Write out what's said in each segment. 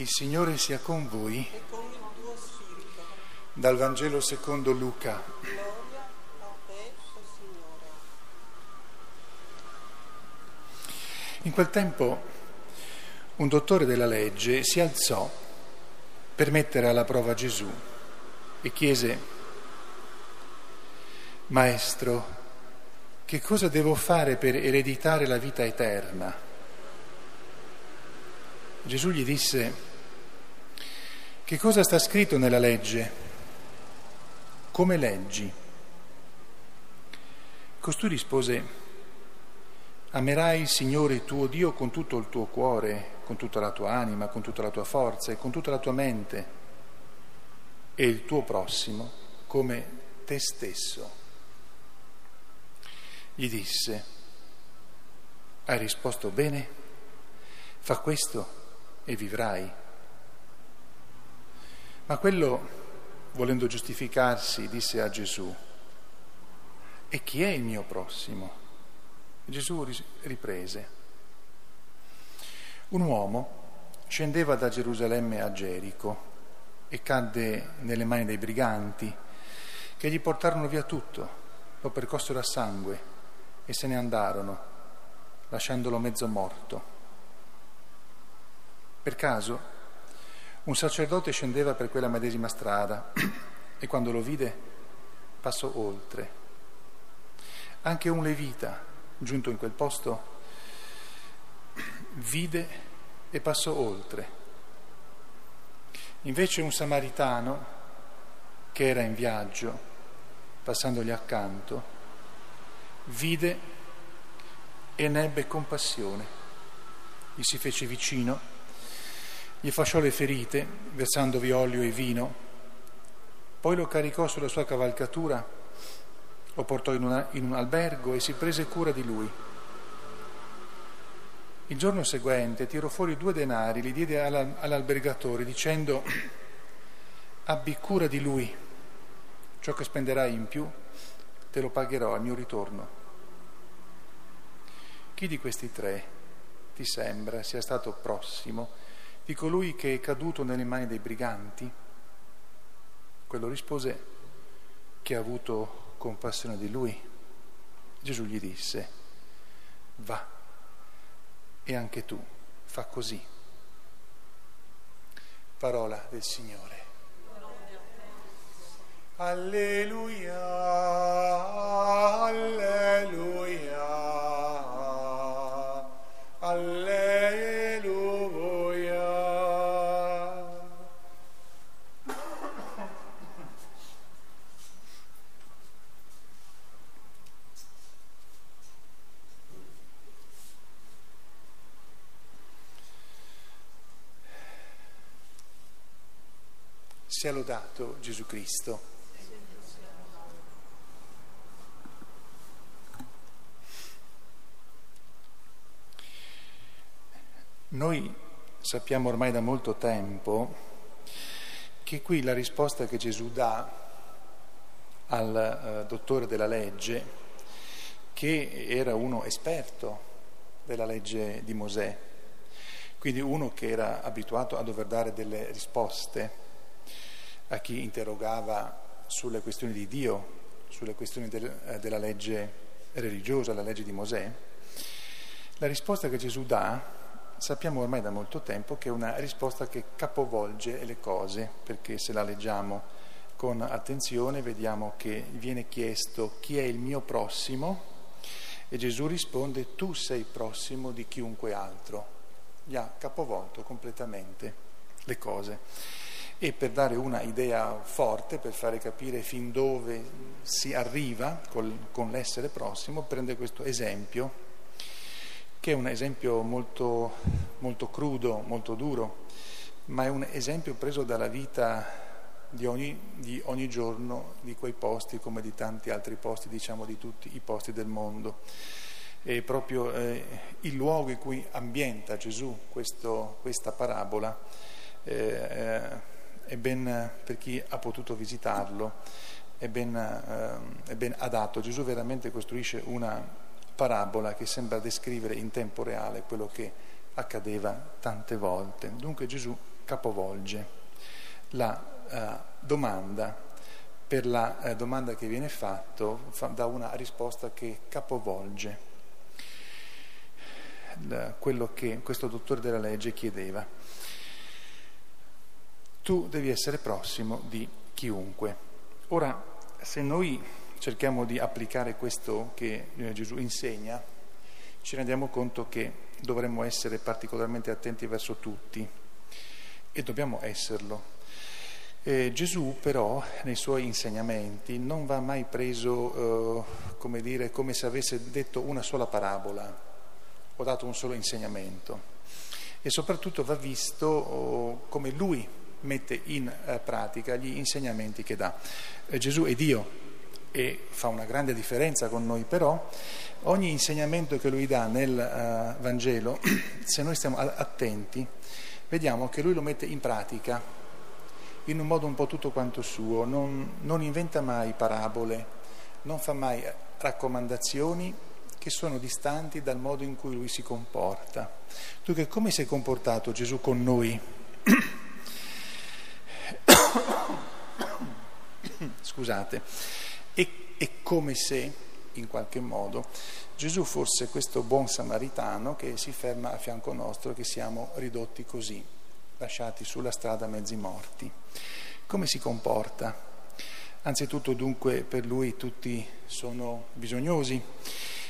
Il Signore sia con voi. Dal Vangelo secondo Luca. In quel tempo un dottore della legge si alzò per mettere alla prova Gesù e chiese, Maestro, che cosa devo fare per ereditare la vita eterna? Gesù gli disse, che cosa sta scritto nella legge? Come leggi? Costui rispose, Amerai il Signore tuo Dio con tutto il tuo cuore, con tutta la tua anima, con tutta la tua forza e con tutta la tua mente e il tuo prossimo come te stesso. Gli disse, hai risposto bene? Fa questo e vivrai. Ma quello, volendo giustificarsi, disse a Gesù, e chi è il mio prossimo? Gesù riprese. Un uomo scendeva da Gerusalemme a Gerico e cadde nelle mani dei briganti che gli portarono via tutto, lo percossero a sangue e se ne andarono, lasciandolo mezzo morto. Per caso un sacerdote scendeva per quella medesima strada e quando lo vide passò oltre. Anche un levita giunto in quel posto, vide e passò oltre. Invece un samaritano, che era in viaggio, passandogli accanto, vide e ne ebbe compassione. Gli si fece vicino, gli fasciò le ferite, versandovi olio e vino, poi lo caricò sulla sua cavalcatura lo portò in, una, in un albergo e si prese cura di lui. Il giorno seguente tirò fuori due denari, li diede all'albergatore dicendo abbi cura di lui, ciò che spenderai in più te lo pagherò al mio ritorno. Chi di questi tre ti sembra sia stato prossimo di colui che è caduto nelle mani dei briganti? Quello rispose che ha avuto compassione di lui. Gesù gli disse, va e anche tu fa così. Parola del Signore. Alleluia, alleluia, Sia lodato Gesù Cristo. Noi sappiamo ormai da molto tempo che qui la risposta che Gesù dà al eh, dottore della legge, che era uno esperto della legge di Mosè, quindi uno che era abituato a dover dare delle risposte a chi interrogava sulle questioni di Dio, sulle questioni del, eh, della legge religiosa, la legge di Mosè, la risposta che Gesù dà sappiamo ormai da molto tempo che è una risposta che capovolge le cose, perché se la leggiamo con attenzione vediamo che viene chiesto chi è il mio prossimo e Gesù risponde tu sei prossimo di chiunque altro. Gli ha capovolto completamente le cose. E per dare una idea forte, per fare capire fin dove si arriva col, con l'essere prossimo, prende questo esempio che è un esempio molto, molto crudo, molto duro, ma è un esempio preso dalla vita di ogni, di ogni, giorno di quei posti come di tanti altri posti, diciamo di tutti i posti del mondo. È proprio eh, il luogo in cui ambienta Gesù questo, questa parabola. Eh, è ben, per chi ha potuto visitarlo, è ben, eh, è ben adatto. Gesù veramente costruisce una parabola che sembra descrivere in tempo reale quello che accadeva tante volte. Dunque Gesù capovolge la uh, domanda per la uh, domanda che viene fatta, fa, dà una risposta che capovolge l- quello che questo dottore della legge chiedeva. Tu devi essere prossimo di chiunque. Ora, se noi cerchiamo di applicare questo che eh, Gesù insegna, ci rendiamo conto che dovremmo essere particolarmente attenti verso tutti e dobbiamo esserlo. Eh, Gesù però nei suoi insegnamenti non va mai preso eh, come, dire, come se avesse detto una sola parabola o dato un solo insegnamento e soprattutto va visto oh, come lui mette in eh, pratica gli insegnamenti che dà. Eh, Gesù è Dio e fa una grande differenza con noi, però ogni insegnamento che lui dà nel uh, Vangelo, se noi stiamo attenti, vediamo che lui lo mette in pratica in un modo un po' tutto quanto suo, non, non inventa mai parabole, non fa mai raccomandazioni che sono distanti dal modo in cui lui si comporta. Dunque, come si è comportato Gesù con noi? Scusate, è, è come se, in qualche modo, Gesù fosse questo buon samaritano che si ferma a fianco nostro, che siamo ridotti così, lasciati sulla strada mezzi morti. Come si comporta? Anzitutto dunque per lui tutti sono bisognosi,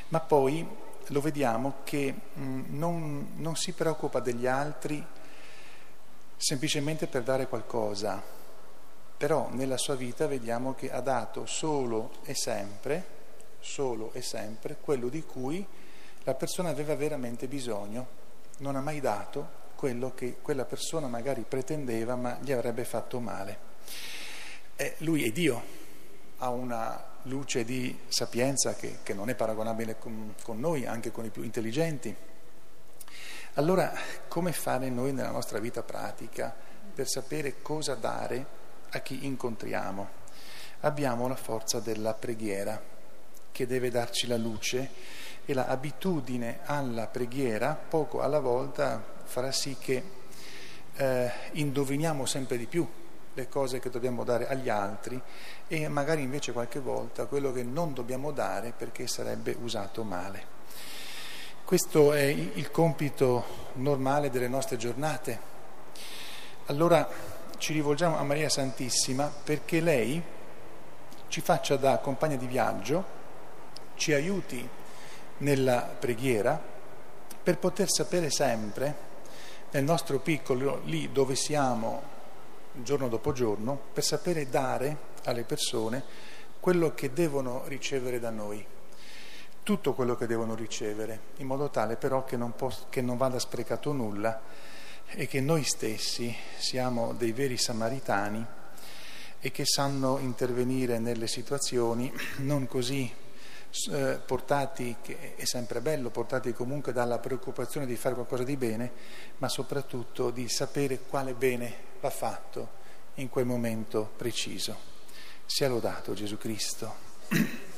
ma poi lo vediamo che mh, non, non si preoccupa degli altri semplicemente per dare qualcosa, però nella sua vita vediamo che ha dato solo e sempre solo e sempre quello di cui la persona aveva veramente bisogno. Non ha mai dato quello che quella persona magari pretendeva ma gli avrebbe fatto male. E lui è Dio, ha una luce di sapienza che, che non è paragonabile con, con noi, anche con i più intelligenti. Allora, come fare noi nella nostra vita pratica per sapere cosa dare a chi incontriamo? Abbiamo la forza della preghiera che deve darci la luce e l'abitudine alla preghiera poco alla volta farà sì che eh, indoviniamo sempre di più le cose che dobbiamo dare agli altri e magari invece qualche volta quello che non dobbiamo dare perché sarebbe usato male. Questo è il compito normale delle nostre giornate. Allora ci rivolgiamo a Maria Santissima perché lei ci faccia da compagna di viaggio ci aiuti nella preghiera per poter sapere sempre nel nostro piccolo, lì dove siamo giorno dopo giorno, per sapere dare alle persone quello che devono ricevere da noi, tutto quello che devono ricevere, in modo tale però che non, poss- che non vada sprecato nulla e che noi stessi siamo dei veri samaritani e che sanno intervenire nelle situazioni non così eh, portati, che è sempre bello, portati comunque dalla preoccupazione di fare qualcosa di bene, ma soprattutto di sapere quale bene va fatto in quel momento preciso. Sia lodato Gesù Cristo.